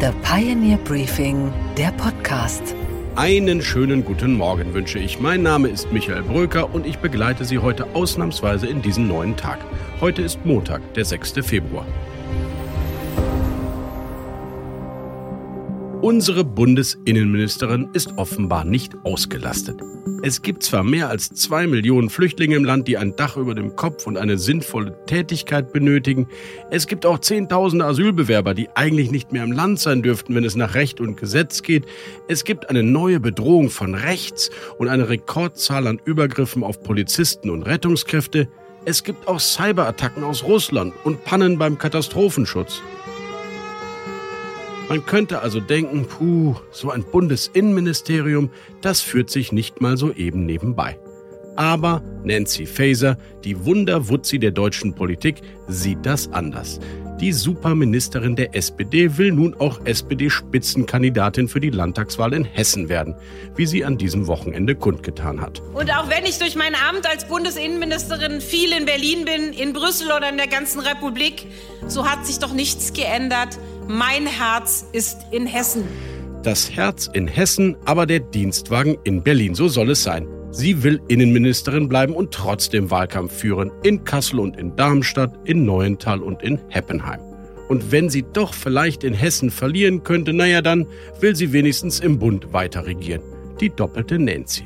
The Pioneer Briefing, der Podcast. Einen schönen guten Morgen wünsche ich. Mein Name ist Michael Bröker und ich begleite Sie heute ausnahmsweise in diesen neuen Tag. Heute ist Montag, der 6. Februar. Unsere Bundesinnenministerin ist offenbar nicht ausgelastet. Es gibt zwar mehr als zwei Millionen Flüchtlinge im Land, die ein Dach über dem Kopf und eine sinnvolle Tätigkeit benötigen. Es gibt auch Zehntausende Asylbewerber, die eigentlich nicht mehr im Land sein dürften, wenn es nach Recht und Gesetz geht. Es gibt eine neue Bedrohung von rechts und eine Rekordzahl an Übergriffen auf Polizisten und Rettungskräfte. Es gibt auch Cyberattacken aus Russland und Pannen beim Katastrophenschutz. Man könnte also denken, puh, so ein Bundesinnenministerium, das führt sich nicht mal so eben nebenbei. Aber Nancy Faeser, die Wunderwutzi der deutschen Politik, sieht das anders. Die Superministerin der SPD will nun auch SPD-Spitzenkandidatin für die Landtagswahl in Hessen werden, wie sie an diesem Wochenende kundgetan hat. Und auch wenn ich durch mein Amt als Bundesinnenministerin viel in Berlin bin, in Brüssel oder in der ganzen Republik, so hat sich doch nichts geändert mein Herz ist in Hessen. Das Herz in Hessen, aber der Dienstwagen in Berlin. So soll es sein. Sie will Innenministerin bleiben und trotzdem Wahlkampf führen. In Kassel und in Darmstadt, in Neuental und in Heppenheim. Und wenn sie doch vielleicht in Hessen verlieren könnte, naja, dann will sie wenigstens im Bund weiter regieren. Die doppelte Nancy.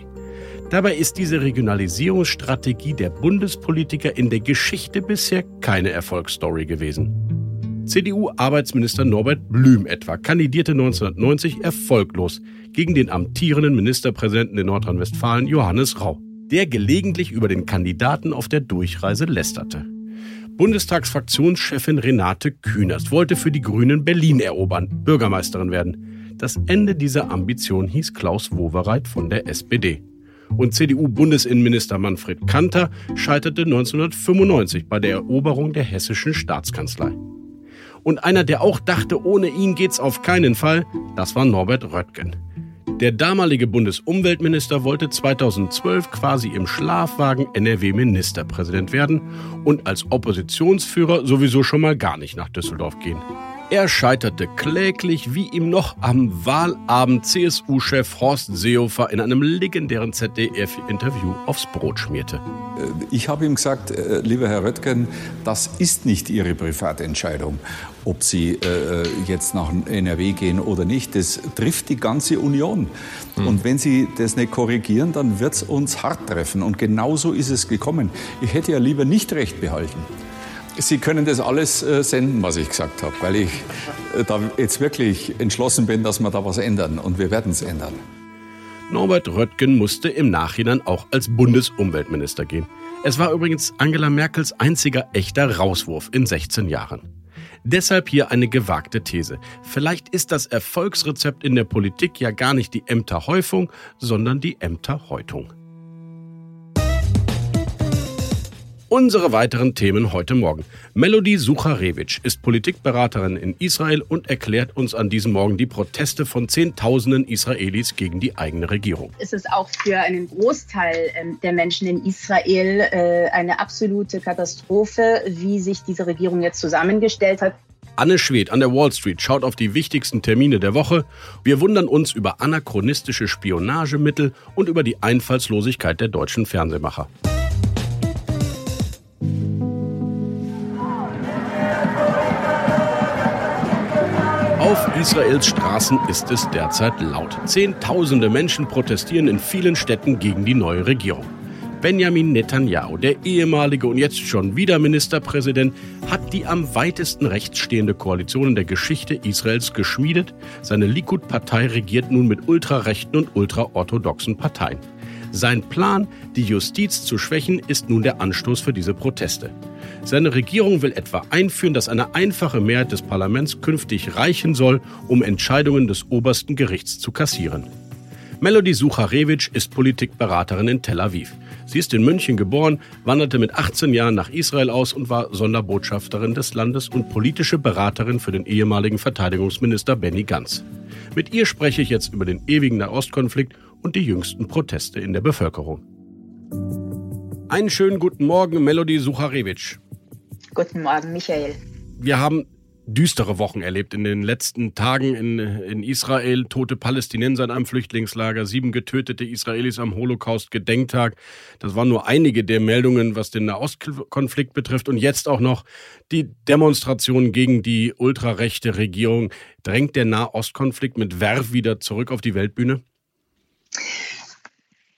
Dabei ist diese Regionalisierungsstrategie der Bundespolitiker in der Geschichte bisher keine Erfolgsstory gewesen. CDU-Arbeitsminister Norbert Blüm etwa kandidierte 1990 erfolglos gegen den amtierenden Ministerpräsidenten in Nordrhein-Westfalen Johannes Rau, der gelegentlich über den Kandidaten auf der Durchreise lästerte. Bundestagsfraktionschefin Renate Künast wollte für die Grünen Berlin erobern, Bürgermeisterin werden. Das Ende dieser Ambition hieß Klaus Wowereit von der SPD. Und CDU-Bundesinnenminister Manfred Kanter scheiterte 1995 bei der Eroberung der hessischen Staatskanzlei. Und einer, der auch dachte, ohne ihn geht's auf keinen Fall, das war Norbert Röttgen. Der damalige Bundesumweltminister wollte 2012 quasi im Schlafwagen NRW-Ministerpräsident werden und als Oppositionsführer sowieso schon mal gar nicht nach Düsseldorf gehen. Er scheiterte kläglich, wie ihm noch am Wahlabend CSU-Chef Horst Seehofer in einem legendären ZDF-Interview aufs Brot schmierte. Äh, ich habe ihm gesagt, äh, lieber Herr Röttgen, das ist nicht Ihre Privatentscheidung, ob Sie äh, jetzt nach NRW gehen oder nicht. Das trifft die ganze Union. Hm. Und wenn Sie das nicht korrigieren, dann wird es uns hart treffen. Und genauso ist es gekommen. Ich hätte ja lieber nicht recht behalten. Sie können das alles äh, senden, was ich gesagt habe, weil ich äh, da jetzt wirklich entschlossen bin, dass wir da was ändern und wir werden es ändern. Norbert Röttgen musste im Nachhinein auch als Bundesumweltminister gehen. Es war übrigens Angela Merkels einziger echter Rauswurf in 16 Jahren. Deshalb hier eine gewagte These. Vielleicht ist das Erfolgsrezept in der Politik ja gar nicht die Ämterhäufung, sondern die Ämterhäutung. Unsere weiteren Themen heute Morgen. Melody Sucharewitsch ist Politikberaterin in Israel und erklärt uns an diesem Morgen die Proteste von Zehntausenden Israelis gegen die eigene Regierung. Es ist auch für einen Großteil ähm, der Menschen in Israel äh, eine absolute Katastrophe, wie sich diese Regierung jetzt zusammengestellt hat. Anne Schwedt an der Wall Street schaut auf die wichtigsten Termine der Woche. Wir wundern uns über anachronistische Spionagemittel und über die Einfallslosigkeit der deutschen Fernsehmacher. Auf Israels Straßen ist es derzeit laut. Zehntausende Menschen protestieren in vielen Städten gegen die neue Regierung. Benjamin Netanyahu, der ehemalige und jetzt schon wieder Ministerpräsident, hat die am weitesten rechts stehende Koalition in der Geschichte Israels geschmiedet. Seine Likud-Partei regiert nun mit ultrarechten und ultraorthodoxen Parteien. Sein Plan, die Justiz zu schwächen, ist nun der Anstoß für diese Proteste. Seine Regierung will etwa einführen, dass eine einfache Mehrheit des Parlaments künftig reichen soll, um Entscheidungen des obersten Gerichts zu kassieren. Melody Sucharewitsch ist Politikberaterin in Tel Aviv. Sie ist in München geboren, wanderte mit 18 Jahren nach Israel aus und war Sonderbotschafterin des Landes und politische Beraterin für den ehemaligen Verteidigungsminister Benny Gantz. Mit ihr spreche ich jetzt über den ewigen Nahostkonflikt und die jüngsten Proteste in der Bevölkerung. Einen schönen guten Morgen, Melody Sucharewitsch. Guten Morgen, Michael. Wir haben düstere Wochen erlebt in den letzten Tagen in, in Israel. Tote Palästinenser in einem Flüchtlingslager, sieben getötete Israelis am Holocaust-Gedenktag. Das waren nur einige der Meldungen, was den Nahostkonflikt betrifft. Und jetzt auch noch die Demonstrationen gegen die ultrarechte Regierung. Drängt der Nahostkonflikt mit Werf wieder zurück auf die Weltbühne?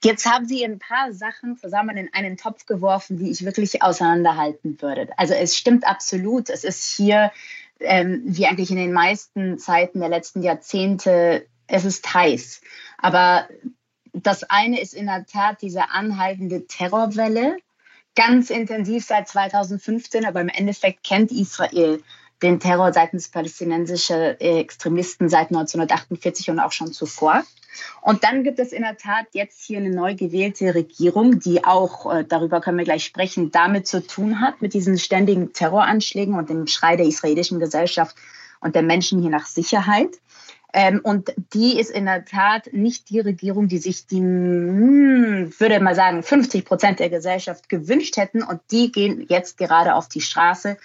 Jetzt haben Sie ein paar Sachen zusammen in einen Topf geworfen, die ich wirklich auseinanderhalten würde. Also es stimmt absolut. Es ist hier ähm, wie eigentlich in den meisten Zeiten der letzten Jahrzehnte, es ist heiß. Aber das eine ist in der Tat diese anhaltende Terrorwelle, ganz intensiv seit 2015, aber im Endeffekt kennt Israel den Terror seitens palästinensischer Extremisten seit 1948 und auch schon zuvor. Und dann gibt es in der Tat jetzt hier eine neu gewählte Regierung, die auch, äh, darüber können wir gleich sprechen, damit zu tun hat, mit diesen ständigen Terroranschlägen und dem Schrei der israelischen Gesellschaft und der Menschen hier nach Sicherheit. Ähm, und die ist in der Tat nicht die Regierung, die sich die, hm, würde mal sagen, 50 Prozent der Gesellschaft gewünscht hätten. Und die gehen jetzt gerade auf die Straße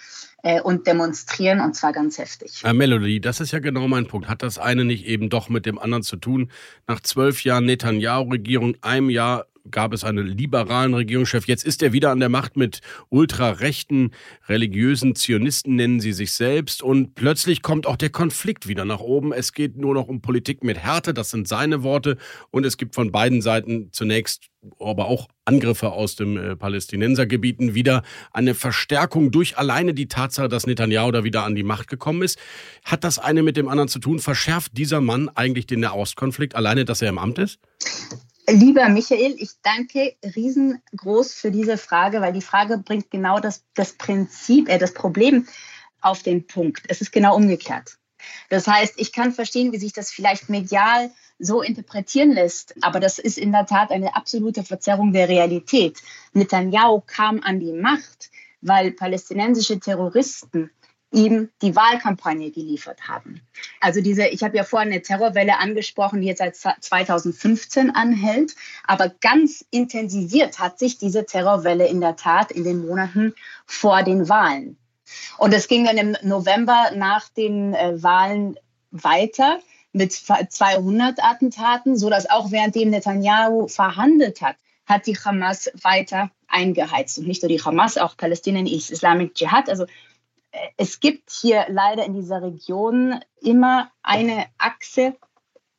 und demonstrieren und zwar ganz heftig. Herr Melody, das ist ja genau mein Punkt. Hat das eine nicht eben doch mit dem anderen zu tun? Nach zwölf Jahren Netanyahu-Regierung, einem Jahr gab es einen liberalen Regierungschef. Jetzt ist er wieder an der Macht mit ultrarechten, religiösen Zionisten, nennen sie sich selbst. Und plötzlich kommt auch der Konflikt wieder nach oben. Es geht nur noch um Politik mit Härte, das sind seine Worte. Und es gibt von beiden Seiten zunächst aber auch Angriffe aus den äh, Palästinensergebieten wieder eine Verstärkung durch alleine die Tatsache, dass Netanyahu da wieder an die Macht gekommen ist. Hat das eine mit dem anderen zu tun? Verschärft dieser Mann eigentlich den Nahostkonflikt alleine, dass er im Amt ist? Lieber Michael, ich danke riesengroß für diese Frage, weil die Frage bringt genau das, das Prinzip, äh, das Problem auf den Punkt. Es ist genau umgekehrt. Das heißt, ich kann verstehen, wie sich das vielleicht medial so interpretieren lässt, aber das ist in der Tat eine absolute Verzerrung der Realität. Netanyahu kam an die Macht, weil palästinensische Terroristen ihm die Wahlkampagne geliefert haben. Also diese, ich habe ja vorhin eine Terrorwelle angesprochen, die jetzt seit 2015 anhält, aber ganz intensiviert hat sich diese Terrorwelle in der Tat in den Monaten vor den Wahlen. Und es ging dann im November nach den äh, Wahlen weiter mit 200 Attentaten, so dass auch währenddem Netanyahu verhandelt hat, hat die Hamas weiter eingeheizt. Und nicht nur die Hamas, auch Palästinien Islamic Dschihad. Also es gibt hier leider in dieser Region immer eine Achse,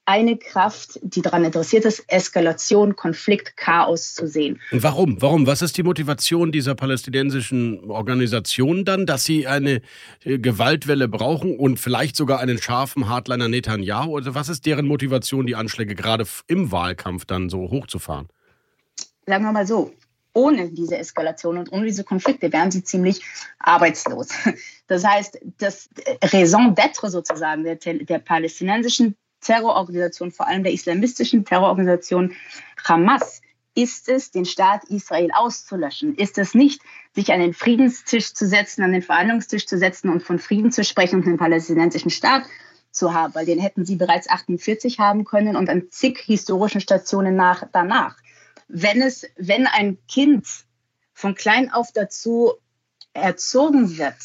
eine Kraft, die daran interessiert ist, Eskalation, Konflikt, Chaos zu sehen. Und warum? Warum? Was ist die Motivation dieser palästinensischen Organisation dann, dass sie eine äh, Gewaltwelle brauchen und vielleicht sogar einen scharfen Hardliner Netanyahu? Oder also was ist deren Motivation, die Anschläge gerade im Wahlkampf dann so hochzufahren? Sagen wir mal so, ohne diese Eskalation und ohne diese Konflikte wären sie ziemlich arbeitslos. Das heißt, das Raison d'être sozusagen der, der palästinensischen Terrororganisation, vor allem der islamistischen Terrororganisation Hamas, ist es, den Staat Israel auszulöschen? Ist es nicht, sich an den Friedenstisch zu setzen, an den Verhandlungstisch zu setzen und von Frieden zu sprechen und einen palästinensischen Staat zu haben? Weil den hätten sie bereits 48 haben können und an zig historischen Stationen nach, danach wenn es, wenn ein Kind von klein auf dazu erzogen wird,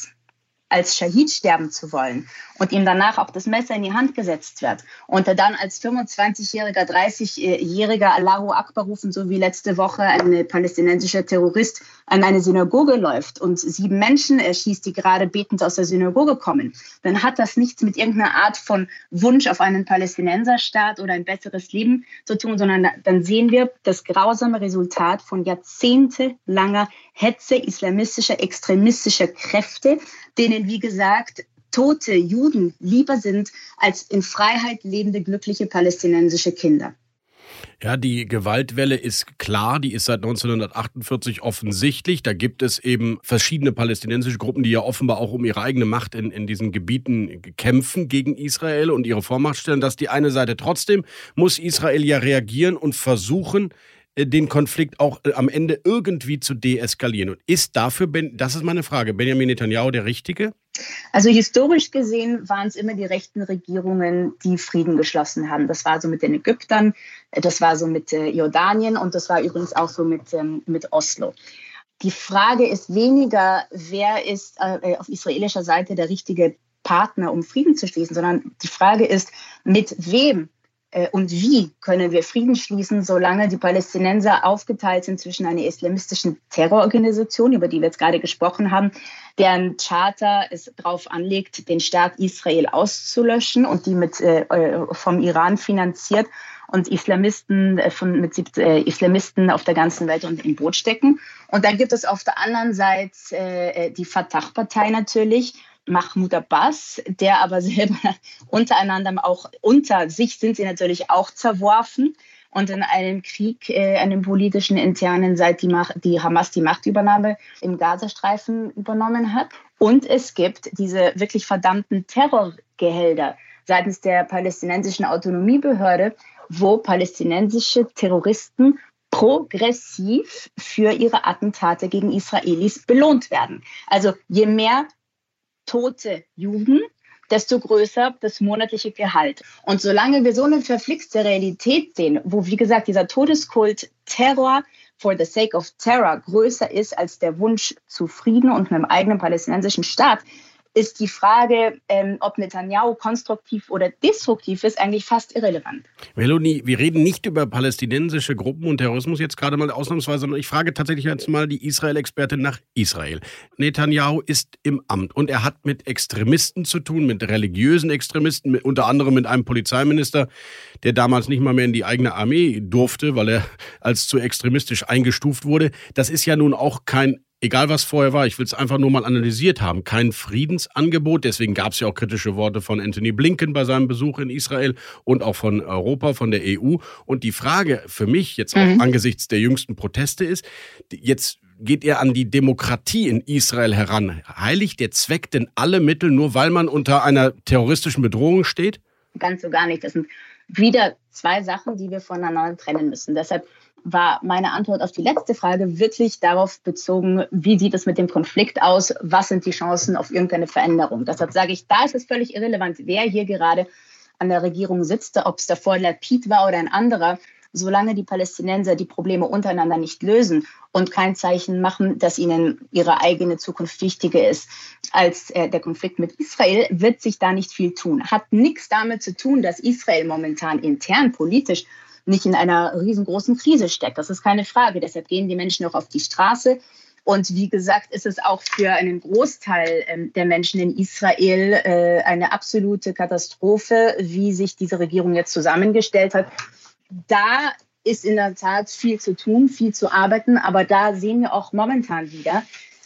als Shahid sterben zu wollen und ihm danach auch das Messer in die Hand gesetzt wird und er dann als 25-jähriger, 30-jähriger Allahu Akbar rufen, so wie letzte Woche ein palästinensischer Terrorist an eine Synagoge läuft und sieben Menschen erschießt, die gerade betend aus der Synagoge kommen, dann hat das nichts mit irgendeiner Art von Wunsch auf einen Palästinenserstaat oder ein besseres Leben zu tun, sondern dann sehen wir das grausame Resultat von jahrzehntelanger Hetze islamistischer, extremistischer Kräfte, denen, wie gesagt, tote Juden lieber sind als in Freiheit lebende, glückliche palästinensische Kinder. Ja, die Gewaltwelle ist klar, die ist seit 1948 offensichtlich. Da gibt es eben verschiedene palästinensische Gruppen, die ja offenbar auch um ihre eigene Macht in, in diesen Gebieten kämpfen gegen Israel und ihre Vormacht stellen. Dass die eine Seite trotzdem muss Israel ja reagieren und versuchen, den Konflikt auch äh, am Ende irgendwie zu deeskalieren. Und ist dafür, das ist meine Frage, Benjamin Netanyahu der Richtige? Also historisch gesehen waren es immer die rechten Regierungen, die Frieden geschlossen haben. Das war so mit den Ägyptern, äh, das war so mit Jordanien und das war übrigens auch so mit, ähm, mit Oslo. Die Frage ist weniger, wer ist auf israelischer Seite der richtige Partner, um Frieden zu schließen, sondern die Frage ist, mit wem äh, und wie können wir Frieden schließen, solange die Palästinenser aufgeteilt sind zwischen einer islamistischen Terrororganisation, über die wir jetzt gerade gesprochen haben, deren Charter es darauf anlegt, den Staat Israel auszulöschen und die mit, äh, äh vom Iran finanziert und Islamisten äh, von, mit äh, Islamisten auf der ganzen Welt und im Boot stecken. Und dann gibt es auf der anderen Seite äh, die Fatah-Partei natürlich, Mahmoud Abbas, der aber selber untereinander auch unter sich sind sie natürlich auch zerworfen und in einem Krieg, äh, einem politischen internen, seit die, Macht, die Hamas die Machtübernahme im Gazastreifen übernommen hat. Und es gibt diese wirklich verdammten Terrorgehälter seitens der palästinensischen Autonomiebehörde, wo palästinensische Terroristen progressiv für ihre Attentate gegen Israelis belohnt werden. Also je mehr tote Juden, desto größer das monatliche Gehalt. Und solange wir so eine verflixte Realität sehen, wo, wie gesagt, dieser Todeskult Terror for the sake of terror größer ist als der Wunsch zu Frieden und einem eigenen palästinensischen Staat, ist die Frage, ähm, ob Netanyahu konstruktiv oder destruktiv ist, eigentlich fast irrelevant. Melanie, wir reden nicht über palästinensische Gruppen und Terrorismus jetzt gerade mal ausnahmsweise, sondern ich frage tatsächlich jetzt mal die Israel-Expertin nach Israel. Netanyahu ist im Amt und er hat mit Extremisten zu tun, mit religiösen Extremisten, mit, unter anderem mit einem Polizeiminister, der damals nicht mal mehr in die eigene Armee durfte, weil er als zu extremistisch eingestuft wurde. Das ist ja nun auch kein egal was vorher war, ich will es einfach nur mal analysiert haben, kein Friedensangebot. Deswegen gab es ja auch kritische Worte von Anthony Blinken bei seinem Besuch in Israel und auch von Europa, von der EU. Und die Frage für mich jetzt auch mhm. angesichts der jüngsten Proteste ist, jetzt geht er an die Demokratie in Israel heran. Heiligt der Zweck denn alle Mittel, nur weil man unter einer terroristischen Bedrohung steht? Ganz so gar nicht. Das sind wieder zwei Sachen, die wir voneinander trennen müssen. Deshalb war meine Antwort auf die letzte Frage wirklich darauf bezogen, wie sieht es mit dem Konflikt aus, was sind die Chancen auf irgendeine Veränderung. Deshalb sage ich, da ist es völlig irrelevant, wer hier gerade an der Regierung sitzt, ob es davor Lapid war oder ein anderer, solange die Palästinenser die Probleme untereinander nicht lösen und kein Zeichen machen, dass ihnen ihre eigene Zukunft wichtiger ist als äh, der Konflikt mit Israel, wird sich da nicht viel tun. Hat nichts damit zu tun, dass Israel momentan intern politisch nicht in einer riesengroßen Krise steckt. Das ist keine Frage. Deshalb gehen die Menschen auch auf die Straße. Und wie gesagt, ist es auch für einen Großteil ähm, der Menschen in Israel äh, eine absolute Katastrophe, wie sich diese Regierung jetzt zusammengestellt hat. Da ist in der Tat viel zu tun, viel zu arbeiten. Aber da sehen wir auch momentan wieder,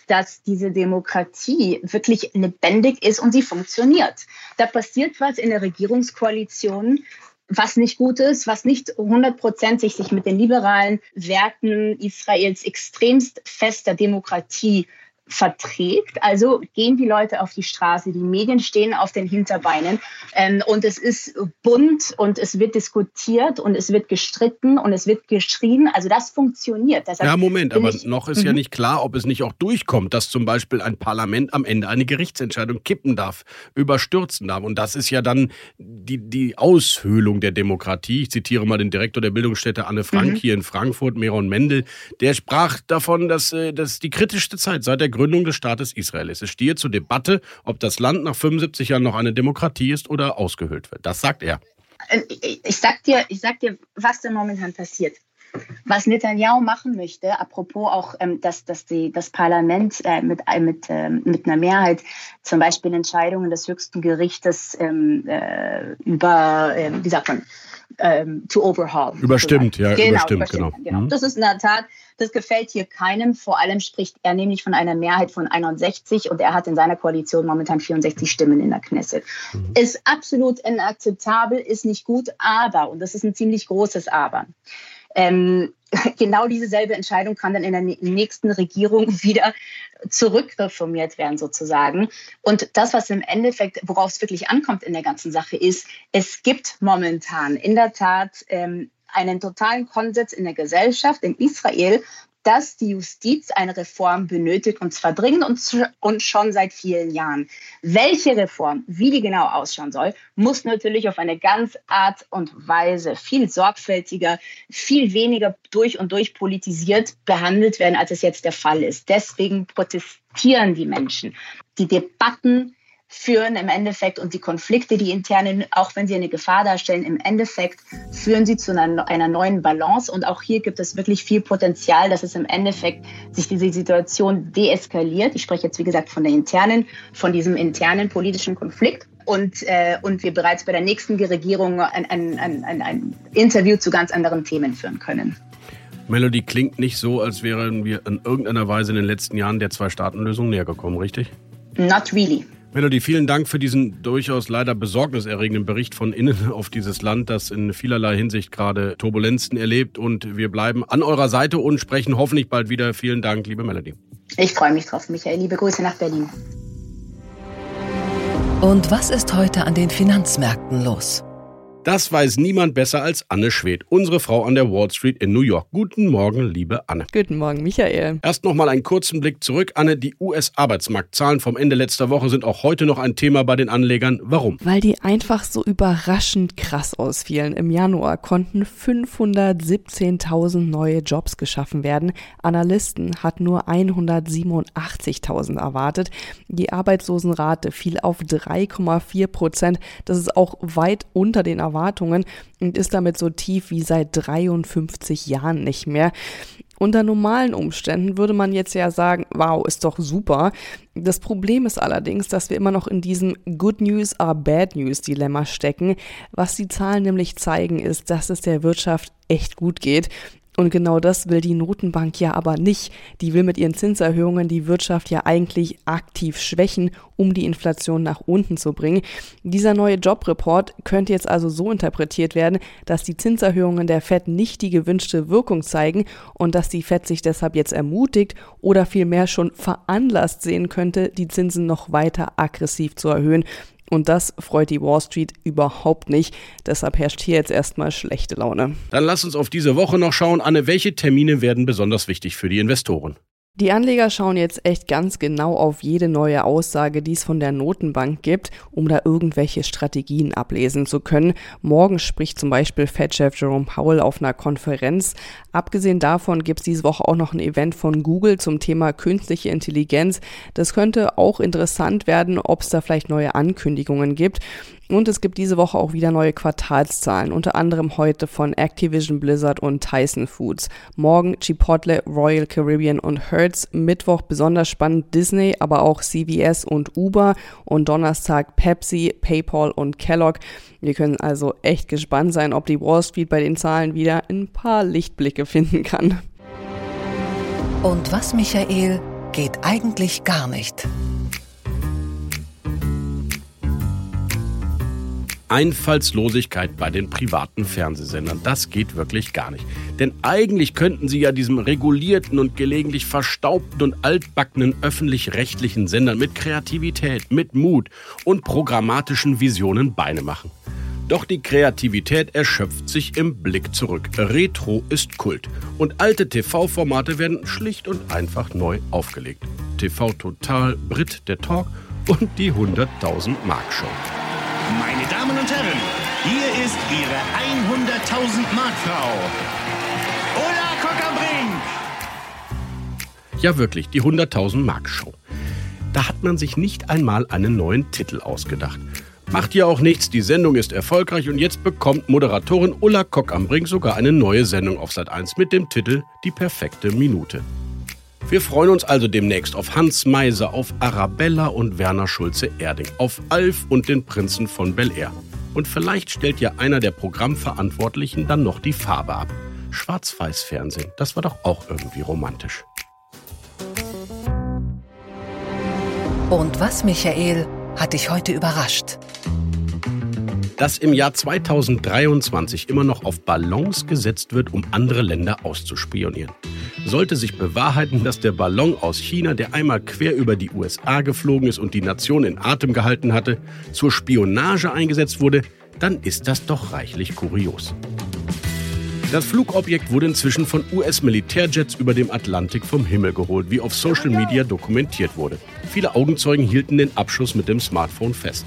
dass diese Demokratie wirklich lebendig ist und sie funktioniert. Da passiert was in der Regierungskoalition, was nicht gut ist, was nicht hundertprozentig sich mit den liberalen Werten Israels extremst fester Demokratie verträgt. Also gehen die Leute auf die Straße, die Medien stehen auf den Hinterbeinen ähm, und es ist bunt und es wird diskutiert und es wird gestritten und es wird geschrien. Also das funktioniert. Deshalb ja, Moment, aber noch ist ja mhm. nicht klar, ob es nicht auch durchkommt, dass zum Beispiel ein Parlament am Ende eine Gerichtsentscheidung kippen darf, überstürzen darf. Und das ist ja dann die, die Aushöhlung der Demokratie. Ich zitiere mal den Direktor der Bildungsstätte Anne Frank mhm. hier in Frankfurt, Meron Mendel. Der sprach davon, dass äh, das die kritischste Zeit seit der Gründung des Staates Israel ist. Es stehe zur Debatte, ob das Land nach 75 Jahren noch eine Demokratie ist oder ausgehöhlt wird. Das sagt er. Äh, ich sag dir, ich sag dir, was da momentan passiert. Was Netanyahu machen möchte, apropos auch, ähm, dass, dass die, das Parlament äh, mit, äh, mit, äh, mit einer Mehrheit zum Beispiel Entscheidungen des höchsten Gerichtes ähm, äh, über, ähm, wie sagt man, ähm, to overhaul. Überstimmt, ja, genau, überstimmt, überstimmt, genau. genau. Mhm. Das ist in der Tat, das gefällt hier keinem. Vor allem spricht er nämlich von einer Mehrheit von 61 und er hat in seiner Koalition momentan 64 Stimmen in der Knesset. Mhm. Ist absolut inakzeptabel, ist nicht gut, aber, und das ist ein ziemlich großes Aber, ähm, genau dieselbe Entscheidung kann dann in der nächsten Regierung wieder zurückreformiert werden sozusagen. Und das, was im Endeffekt, worauf es wirklich ankommt in der ganzen Sache, ist, es gibt momentan in der Tat ähm, einen totalen Konsens in der Gesellschaft in Israel, dass die Justiz eine Reform benötigt und zwar dringend und, und schon seit vielen Jahren. Welche Reform, wie die genau ausschauen soll, muss natürlich auf eine ganz Art und Weise viel sorgfältiger, viel weniger durch und durch politisiert behandelt werden, als es jetzt der Fall ist. Deswegen protestieren die Menschen. Die Debatten führen im Endeffekt und die Konflikte, die internen, auch wenn sie eine Gefahr darstellen, im Endeffekt führen sie zu einer, einer neuen Balance. Und auch hier gibt es wirklich viel Potenzial, dass es im Endeffekt sich diese Situation deeskaliert. Ich spreche jetzt, wie gesagt, von der internen, von diesem internen politischen Konflikt und, äh, und wir bereits bei der nächsten Regierung ein, ein, ein, ein, Interview zu ganz anderen Themen führen können. Melody klingt nicht so, als wären wir in irgendeiner Weise in den letzten Jahren der Zwei-Staaten-Lösung näher gekommen, richtig? Not really. Melody, vielen Dank für diesen durchaus leider besorgniserregenden Bericht von innen auf dieses Land, das in vielerlei Hinsicht gerade Turbulenzen erlebt. Und wir bleiben an eurer Seite und sprechen hoffentlich bald wieder. Vielen Dank, liebe Melody. Ich freue mich drauf, Michael. Liebe Grüße nach Berlin. Und was ist heute an den Finanzmärkten los? Das weiß niemand besser als Anne Schwedt, unsere Frau an der Wall Street in New York. Guten Morgen, liebe Anne. Guten Morgen, Michael. Erst noch mal einen kurzen Blick zurück. Anne, die US-Arbeitsmarktzahlen vom Ende letzter Woche sind auch heute noch ein Thema bei den Anlegern. Warum? Weil die einfach so überraschend krass ausfielen. Im Januar konnten 517.000 neue Jobs geschaffen werden. Analysten hatten nur 187.000 erwartet. Die Arbeitslosenrate fiel auf 3,4 Prozent. Das ist auch weit unter den Erwartungen Erwartungen und ist damit so tief wie seit 53 Jahren nicht mehr. Unter normalen Umständen würde man jetzt ja sagen, wow, ist doch super. Das Problem ist allerdings, dass wir immer noch in diesem Good News are Bad News Dilemma stecken. Was die Zahlen nämlich zeigen, ist, dass es der Wirtschaft echt gut geht. Und genau das will die Notenbank ja aber nicht. Die will mit ihren Zinserhöhungen die Wirtschaft ja eigentlich aktiv schwächen, um die Inflation nach unten zu bringen. Dieser neue Jobreport könnte jetzt also so interpretiert werden, dass die Zinserhöhungen der Fed nicht die gewünschte Wirkung zeigen und dass die Fed sich deshalb jetzt ermutigt oder vielmehr schon veranlasst sehen könnte, die Zinsen noch weiter aggressiv zu erhöhen. Und das freut die Wall Street überhaupt nicht. Deshalb herrscht hier jetzt erstmal schlechte Laune. Dann lass uns auf diese Woche noch schauen. Anne, welche Termine werden besonders wichtig für die Investoren? Die Anleger schauen jetzt echt ganz genau auf jede neue Aussage, die es von der Notenbank gibt, um da irgendwelche Strategien ablesen zu können. Morgen spricht zum Beispiel Fed-Chef Jerome Powell auf einer Konferenz. Abgesehen davon gibt es diese Woche auch noch ein Event von Google zum Thema künstliche Intelligenz. Das könnte auch interessant werden, ob es da vielleicht neue Ankündigungen gibt. Und es gibt diese Woche auch wieder neue Quartalszahlen, unter anderem heute von Activision Blizzard und Tyson Foods. Morgen Chipotle, Royal Caribbean und Hertz. Mittwoch besonders spannend Disney, aber auch CVS und Uber. Und Donnerstag Pepsi, PayPal und Kellogg. Wir können also echt gespannt sein, ob die Wall Street bei den Zahlen wieder ein paar Lichtblicke finden kann. Und was, Michael, geht eigentlich gar nicht? Einfallslosigkeit bei den privaten Fernsehsendern. Das geht wirklich gar nicht. Denn eigentlich könnten sie ja diesem regulierten und gelegentlich verstaubten und altbackenen öffentlich-rechtlichen Sendern mit Kreativität, mit Mut und programmatischen Visionen Beine machen. Doch die Kreativität erschöpft sich im Blick zurück. Retro ist Kult und alte TV-Formate werden schlicht und einfach neu aufgelegt. TV Total, Brit der Talk und die 100.000 Mark Show. Meine Damen und Herren, hier ist Ihre 100.000 Mark Frau. Ulla Kockerbrink! Ja, wirklich, die 100.000 Mark Show. Da hat man sich nicht einmal einen neuen Titel ausgedacht. Macht ja auch nichts, die Sendung ist erfolgreich und jetzt bekommt Moderatorin Ulla Kock am Brink sogar eine neue Sendung auf Sat 1 mit dem Titel Die perfekte Minute. Wir freuen uns also demnächst auf Hans Meiser, auf Arabella und Werner Schulze-Erding, auf Alf und den Prinzen von Bel Air. Und vielleicht stellt ja einer der Programmverantwortlichen dann noch die Farbe ab. Schwarz-Weiß-Fernsehen, das war doch auch irgendwie romantisch. Und was, Michael, hat dich heute überrascht? dass im Jahr 2023 immer noch auf Ballons gesetzt wird, um andere Länder auszuspionieren. Sollte sich bewahrheiten, dass der Ballon aus China, der einmal quer über die USA geflogen ist und die Nation in Atem gehalten hatte, zur Spionage eingesetzt wurde, dann ist das doch reichlich kurios. Das Flugobjekt wurde inzwischen von US-Militärjets über dem Atlantik vom Himmel geholt, wie auf Social Media dokumentiert wurde. Viele Augenzeugen hielten den Abschuss mit dem Smartphone fest.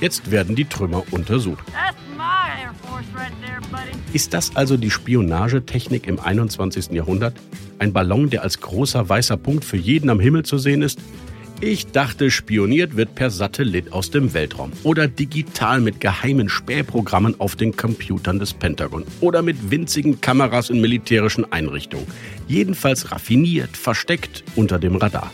Jetzt werden die Trümmer untersucht. Ist das also die Spionagetechnik im 21. Jahrhundert? Ein Ballon, der als großer weißer Punkt für jeden am Himmel zu sehen ist? Ich dachte, spioniert wird per Satellit aus dem Weltraum oder digital mit geheimen Spähprogrammen auf den Computern des Pentagon oder mit winzigen Kameras in militärischen Einrichtungen. Jedenfalls raffiniert, versteckt unter dem Radar.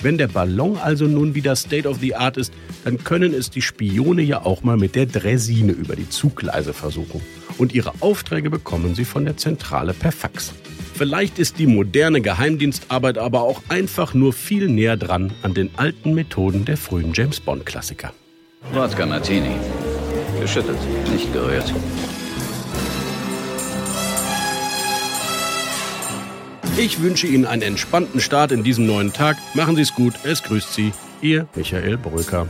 Wenn der Ballon also nun wieder State of the Art ist, dann können es die Spione ja auch mal mit der Dresine über die Zugleise versuchen. Und ihre Aufträge bekommen sie von der Zentrale per Fax. Vielleicht ist die moderne Geheimdienstarbeit aber auch einfach nur viel näher dran an den alten Methoden der frühen James Bond-Klassiker. Wodka Martini. Geschüttelt, nicht gerührt. Ich wünsche Ihnen einen entspannten Start in diesem neuen Tag. Machen Sie es gut. Es grüßt Sie, Ihr Michael Brücker.